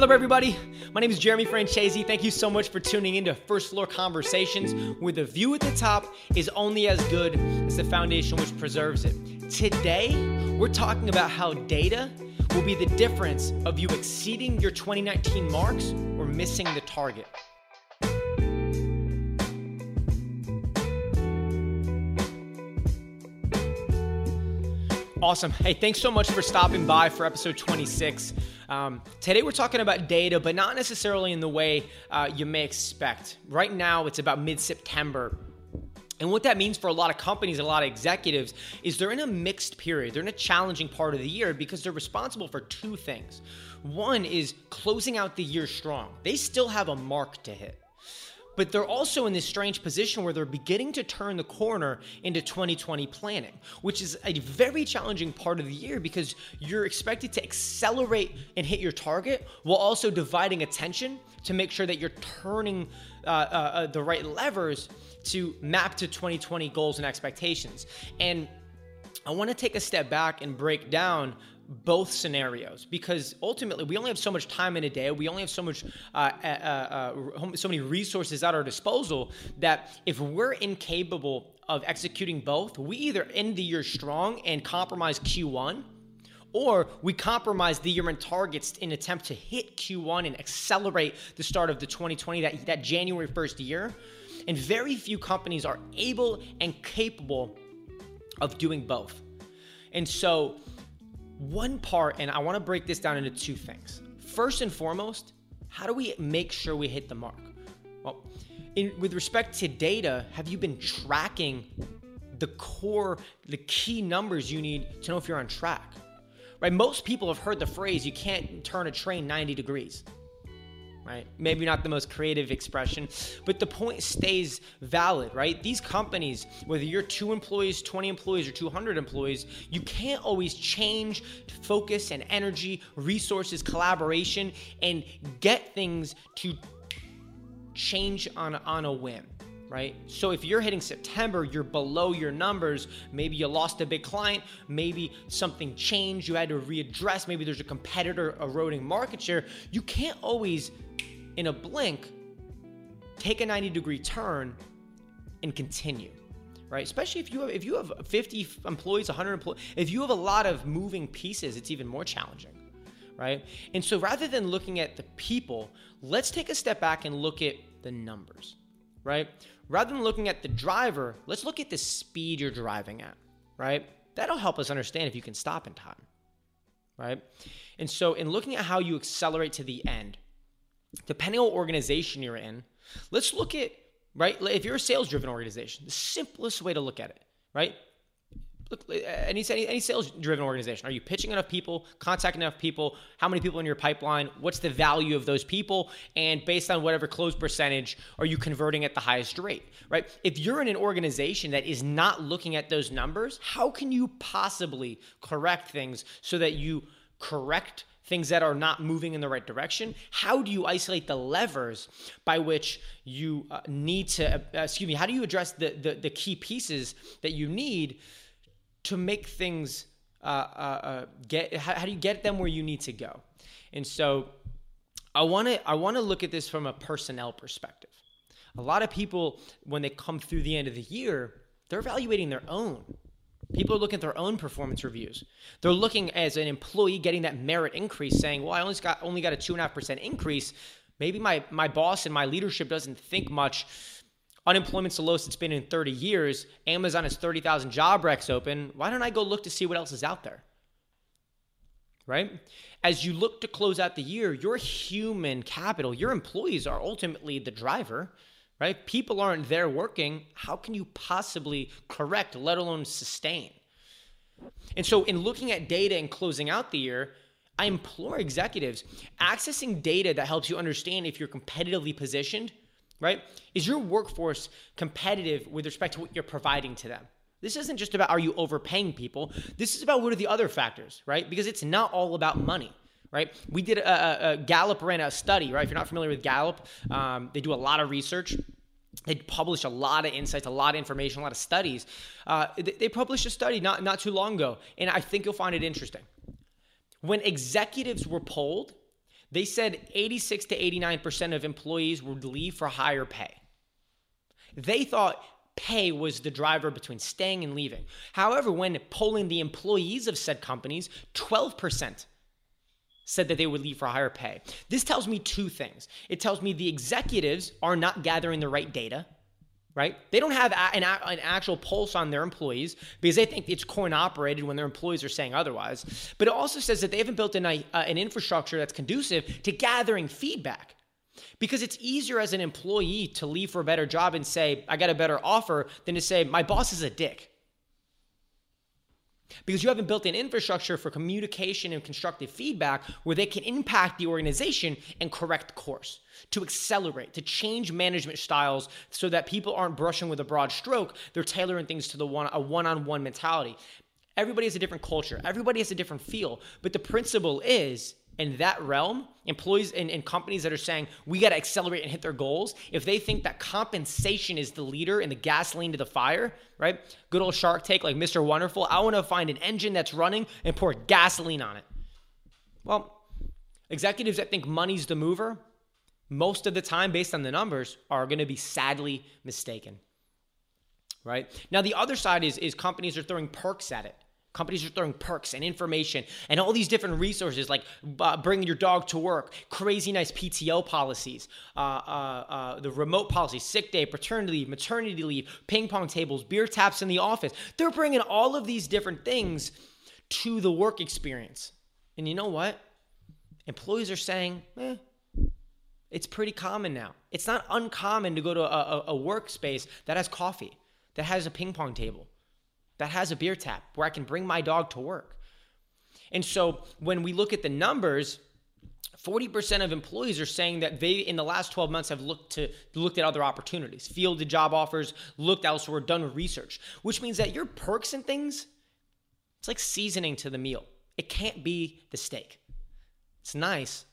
Hello, everybody. My name is Jeremy Franchese. Thank you so much for tuning in to First Floor Conversations, where the view at the top is only as good as the foundation which preserves it. Today, we're talking about how data will be the difference of you exceeding your 2019 marks or missing the target. Awesome. Hey, thanks so much for stopping by for episode 26. Um, today we're talking about data, but not necessarily in the way uh, you may expect. Right now, it's about mid September. And what that means for a lot of companies a lot of executives is they're in a mixed period. They're in a challenging part of the year because they're responsible for two things. One is closing out the year strong, they still have a mark to hit but they're also in this strange position where they're beginning to turn the corner into 2020 planning, which is a very challenging part of the year because you're expected to accelerate and hit your target while also dividing attention to make sure that you're turning uh, uh, uh the right levers to map to 2020 goals and expectations. And I want to take a step back and break down both scenarios because ultimately we only have so much time in a day. We only have so much uh, uh, uh, so many resources at our disposal that if we're incapable of executing both we either end the year strong and compromise q1 or we compromise the year in targets in attempt to hit q1 and accelerate the start of the 2020 that, that january 1st year. And very few companies are able and capable of doing both. And so one part, and I want to break this down into two things. First and foremost, how do we make sure we hit the mark? Well, in, with respect to data, have you been tracking the core, the key numbers you need to know if you're on track? Right? Most people have heard the phrase, you can't turn a train 90 degrees right? Maybe not the most creative expression, but the point stays valid, right? These companies, whether you're two employees, 20 employees, or 200 employees, you can't always change focus and energy, resources, collaboration, and get things to change on, on a whim right? So if you're hitting September, you're below your numbers. Maybe you lost a big client, maybe something changed, you had to readdress, maybe there's a competitor eroding market share. You can't always in a blink, take a 90 degree turn and continue right? Especially if you have if you have 50 employees 100 employees if you have a lot of moving pieces it's even more challenging right? And so rather than looking at the people let's take a step back and look at the numbers right? Rather than looking at the driver let's look at the speed you're driving at right? That'll help us understand if you can stop in time right? And so in looking at how you accelerate to the end depending on organization you're in, let's look at, right? If you're a sales driven organization, the simplest way to look at it, right? Look, uh, any, any, any sales driven organization, are you pitching enough people, contacting enough people? How many people in your pipeline? What's the value of those people? And based on whatever close percentage, are you converting at the highest rate, right? If you're in an organization that is not looking at those numbers, how can you possibly correct things so that you correct things that are not moving in the right direction how do you isolate the levers by which you uh, need to uh, excuse me how do you address the, the, the key pieces that you need to make things uh, uh, uh get how, how do you get them where you need to go? And so i want to i want to look at this from a personnel perspective. A lot of people when they come through the end of the year they're evaluating their own People are looking at their own performance reviews. They're looking as an employee getting that merit increase, saying, "Well, I only got only got a two and a half percent increase. Maybe my my boss and my leadership doesn't think much. Unemployment's the lowest it's been in 30 years. Amazon has 30,000 job recs open. Why don't I go look to see what else is out there?" Right? As you look to close out the year, your human capital, your employees are ultimately the driver right? People aren't there working. How can you possibly correct, let alone sustain? And so, in looking at data and closing out the year, I implore executives accessing data that helps you understand if you're competitively positioned, right? Is your workforce competitive with respect to what you're providing to them? This isn't just about are you overpaying people. This is about what are the other factors, right? Because it's not all about money right? We did a, a, Gallup ran a study, right? If you're not familiar with Gallup, um, they do a lot of research. They publish a lot of insights, a lot of information, a lot of studies. Uh, they, they published a study not, not too long ago, and I think you'll find it interesting. When executives were polled, They said 86 to 89% of employees would leave for higher pay. They thought pay was the driver between staying and leaving. However, when polling the employees of said companies, 12% said that they would leave for higher pay. This tells me two things. It tells me the executives are not gathering the right data right? They don't have an, an, actual pulse on their employees because they think it's coin operated when their employees are saying otherwise. But it also says that they haven't built an, uh, an infrastructure that's conducive to gathering feedback. Because it's easier as an employee to leave for a better job and say, I got a better offer, than to say, my boss is a dick because you haven't built an infrastructure for communication and constructive feedback where they can impact the organization and correct course to accelerate to change management styles so that people aren't brushing with a broad stroke. They're tailoring things to the one a one-on-one mentality. Everybody has a different culture. Everybody has a different feel. But the principle is in that realm, employees and, and companies that are saying we got to accelerate and hit their goals, if they think that compensation is the leader and the gasoline to the fire, right? Good old Shark Tank, like Mr. Wonderful. I want to find an engine that's running and pour gasoline on it. Well, executives that think money's the mover, most of the time, based on the numbers, are going to be sadly mistaken. Right now, the other side is is companies are throwing perks at it. Companies are throwing perks and information and all these different resources, like uh, bringing your dog to work, crazy nice PTO policies, uh, uh, uh, the remote policy, sick day, paternity leave, maternity leave, ping pong tables, beer taps in the office. They're bringing all of these different things to the work experience. And you know what? Employees are saying, eh, it's pretty common now. It's not uncommon to go to a, a, a workspace that has coffee, that has a ping pong table that has a beer tap where I can bring my dog to work. And so when we look at the numbers, 40% of employees are saying that they in the last 12 months have looked to looked at other opportunities, fielded job offers, looked elsewhere, done research, which means that your perks and things it's like seasoning to the meal. It can't be the steak. It's nice,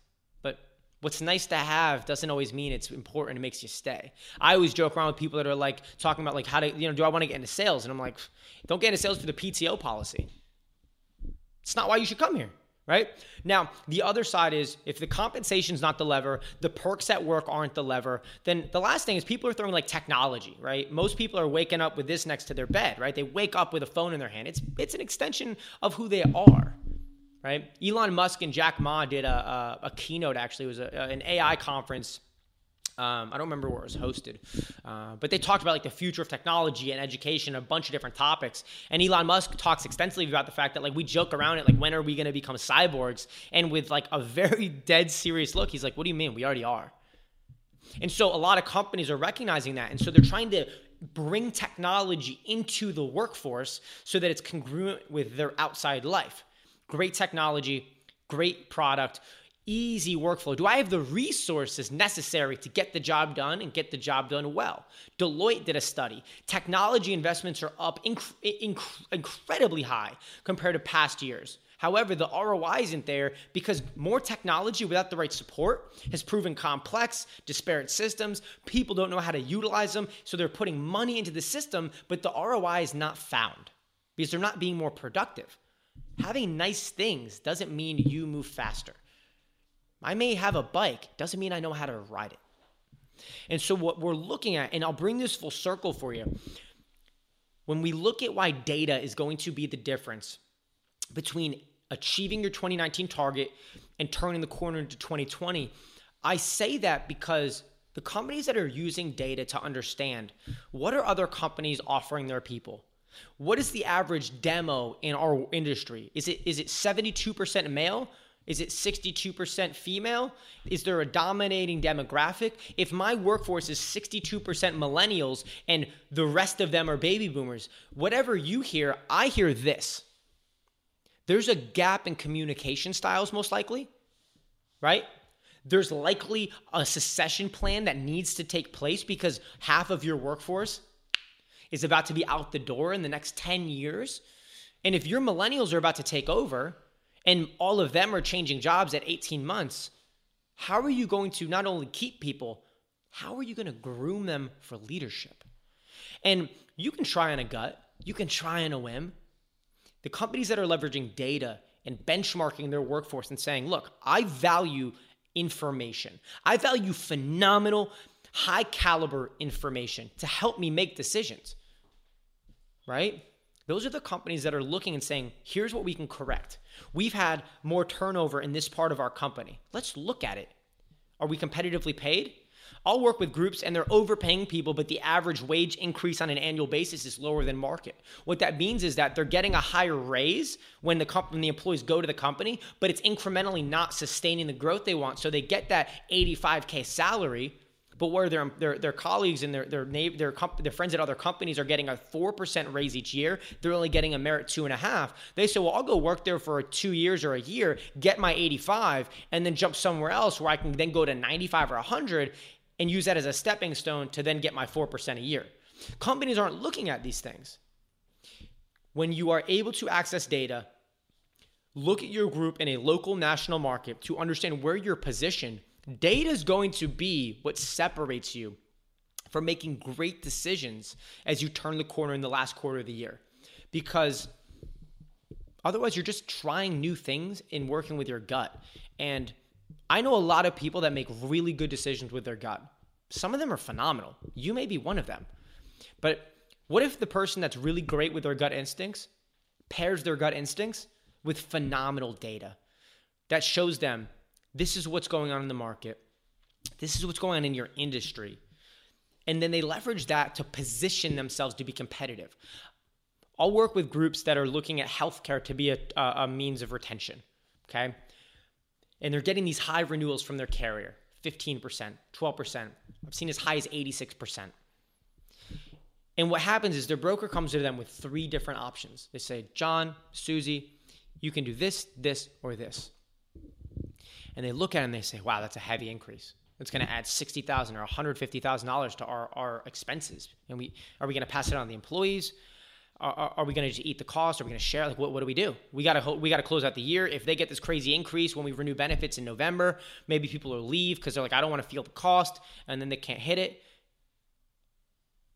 what's nice to have doesn't always mean it's important. It makes you stay. I always joke around with people that are like talking about like how to, you know, do I want to get into sales? And I'm like, don't get into sales for the PTO policy. It's not why you should come here, right? Now, the other side is if the compensation's not the lever, the perks at work aren't the lever, then the last thing is people are throwing like technology, right? Most people are waking up with this next to their bed, right? They wake up with a phone in their hand. It's it's an extension of who they are right? Elon Musk and Jack Ma did a, a, a keynote, actually, it was a, an AI conference. Um, I don't remember where it was hosted, uh, but they talked about like the future of technology and education, a bunch of different topics. And Elon Musk talks extensively about the fact that like we joke around it, like when are we going to become cyborgs? And with like a very dead serious look, he's like, "What do you mean? We already are." And so a lot of companies are recognizing that, and so they're trying to bring technology into the workforce so that it's congruent with their outside life great technology, great product, easy workflow? Do I have the resources necessary to get the job done and get the job done well? Deloitte did a study. Technology investments are up inc- inc- incredibly high compared to past years. However, the ROI isn't there because more technology without the right support has proven complex, disparate systems. People don't know how to utilize them, so they're putting money into the system, but the ROI is not found because they're not being more productive. Having nice things doesn't mean you move faster. I may have a bike, doesn't mean I know how to ride it. And so, what we're looking at, and I'll bring this full circle for you, when we look at why data is going to be the difference between achieving your 2019 target and turning the corner into 2020, I say that because the companies that are using data to understand what are other companies offering their people? What is the average demo in our industry? Is it is it 72% male? Is it 62% female? Is there a dominating demographic? If my workforce is 62% millennials and the rest of them are baby boomers, whatever you hear, I hear this. There's a gap in communication styles, most likely, right? There's likely a secession plan that needs to take place because half of your workforce is about to be out the door in the next 10 years. And if your millennials are about to take over and all of them are changing jobs at 18 months, how are you going to not only keep people, how are you going to groom them for leadership? And you can try on a gut, you can try on a whim. The companies that are leveraging data and benchmarking their workforce and saying, look, I value information. I value phenomenal, high caliber information to help me make decisions. Right? Those are the companies that are looking and saying, here's what we can correct. We've had more turnover in this part of our company. Let's look at it. Are we competitively paid? I'll work with groups and they're overpaying people, but the average wage increase on an annual basis is lower than market. What that means is that they're getting a higher raise when the company, the employees go to the company, but it's incrementally not sustaining the growth they want. So they get that 85k salary, but where their their, their colleagues and their their their, comp- their friends at other companies are getting a four percent raise each year, they're only getting a merit two and a half. They say, well, I'll go work there for two years or a year, get my 85, and then jump somewhere else where I can then go to 95 or 100 and use that as a stepping stone to then get my 4% a year. Companies aren't looking at these things. When you are able to access data, look at your group in a local national market to understand where you're positioned, data is going to be what separates you from making great decisions as you turn the corner in the last quarter of the year. Because otherwise, you're just trying new things and working with your gut. And I know a lot of people that make really good decisions with their gut. Some of them are phenomenal. You may be one of them. But what if the person that's really great with their gut instincts pairs their gut instincts with phenomenal data that shows them this is what's going on in the market, this is what's going on in your industry. And then they leverage that to position themselves to be competitive. I'll work with groups that are looking at healthcare to be a, a means of retention. Okay and they're getting these high renewals from their carrier 15%, 12%. I've seen as high as 86%. And what happens is their broker comes to them with three different options. They say, John, Susie, you can do this, this, or this. And they look at it and they say, wow, that's a heavy increase. It's going to add 60,000 or $150,000 to our, our expenses. And we are we going to pass it on to the employees? Are, are, we going to just eat the cost? Are we going to share? Like, what, what do we do? We got to we got to close out the year. If they get this crazy increase when we renew benefits in November, maybe people will leave because they're like, I don't want to feel the cost, and then they can't hit it.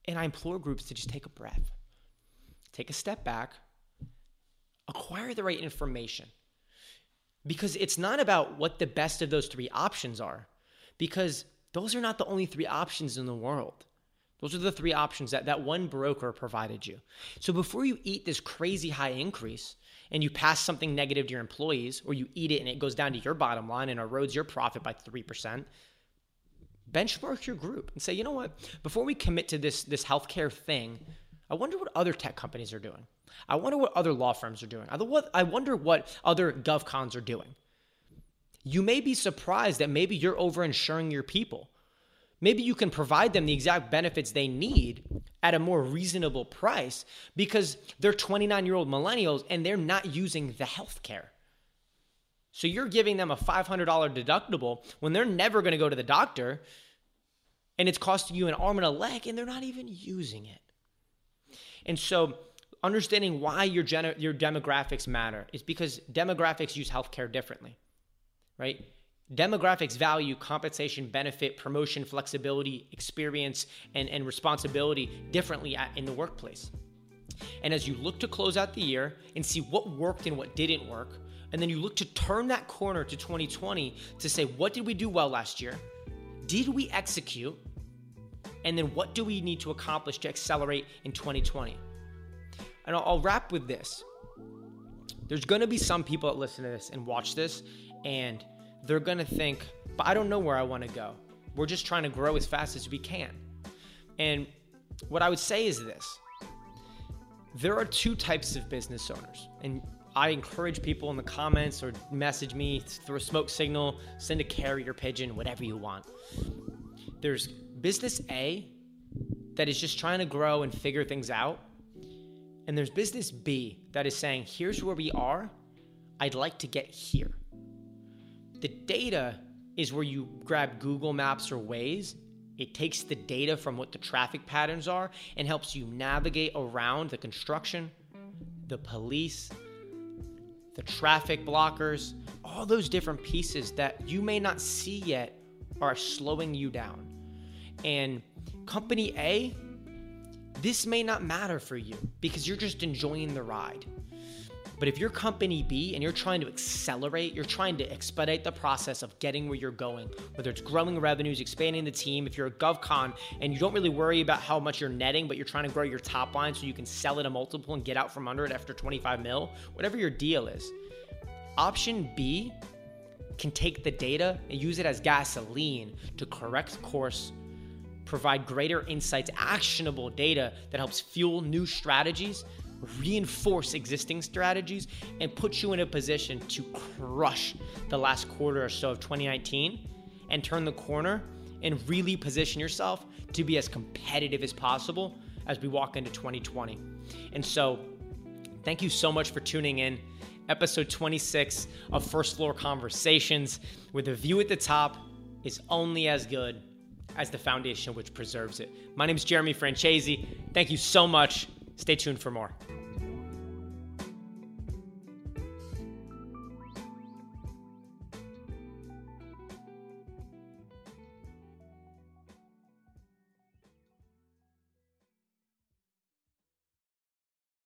And I implore groups to just take a breath, take a step back, acquire the right information, because it's not about what the best of those three options are, because those are not the only three options in the world. Those are the three options that that one broker provided you. So before you eat this crazy high increase and you pass something negative to your employees or you eat it and it goes down to your bottom line and erodes your profit by 3%, benchmark your group and say, "You know what? Before we commit to this this healthcare thing, I wonder what other tech companies are doing. I wonder what other law firms are doing. I wonder what other GovCons are doing." You may be surprised that maybe you're over-insuring your people Maybe you can provide them the exact benefits they need at a more reasonable price because they're 29 year old millennials and they're not using the health care. So you're giving them a $500 deductible when they're never going to go to the doctor and it's costing you an arm and a leg and they're not even using it. And so understanding why your, your demographics matter is because demographics use healthcare differently, right? Demographics value compensation, benefit, promotion, flexibility, experience, and, and responsibility differently at, in the workplace. And as you look to close out the year and see what worked and what didn't work, and then you look to turn that corner to 2020 to say, what did we do well last year? Did we execute? And then what do we need to accomplish to accelerate in 2020? And I'll, I'll wrap with this. There's going to be some people that listen to this and watch this, and they're going to think, but I don't know where I want to go. We're just trying to grow as fast as we can. And what I would say is this there are two types of business owners. And I encourage people in the comments or message me through a smoke signal, send a carrier pigeon, whatever you want. There's business A that is just trying to grow and figure things out. And there's business B that is saying, here's where we are. I'd like to get here. The data is where you grab Google Maps or Waze. It takes the data from what the traffic patterns are and helps you navigate around the construction, the police, the traffic blockers, all those different pieces that you may not see yet are slowing you down. And company A, this may not matter for you because you're just enjoying the ride. But if you're company B and you're trying to accelerate, you're trying to expedite the process of getting where you're going, whether it's growing revenues, expanding the team, if you're a GovCon and you don't really worry about how much you're netting, but you're trying to grow your top line so you can sell it a multiple and get out from under it after 25 mil, whatever your deal is. Option B can take the data and use it as gasoline to correct course, provide greater insights, actionable data that helps fuel new strategies reinforce existing strategies, and put you in a position to crush the last quarter or so of 2019 and turn the corner and really position yourself to be as competitive as possible as we walk into 2020. And so, thank you so much for tuning in. Episode 26 of First Floor Conversations, where the view at the top is only as good as the foundation which preserves it. My name is Jeremy Francesi. Thank you so much. Stay tuned for more.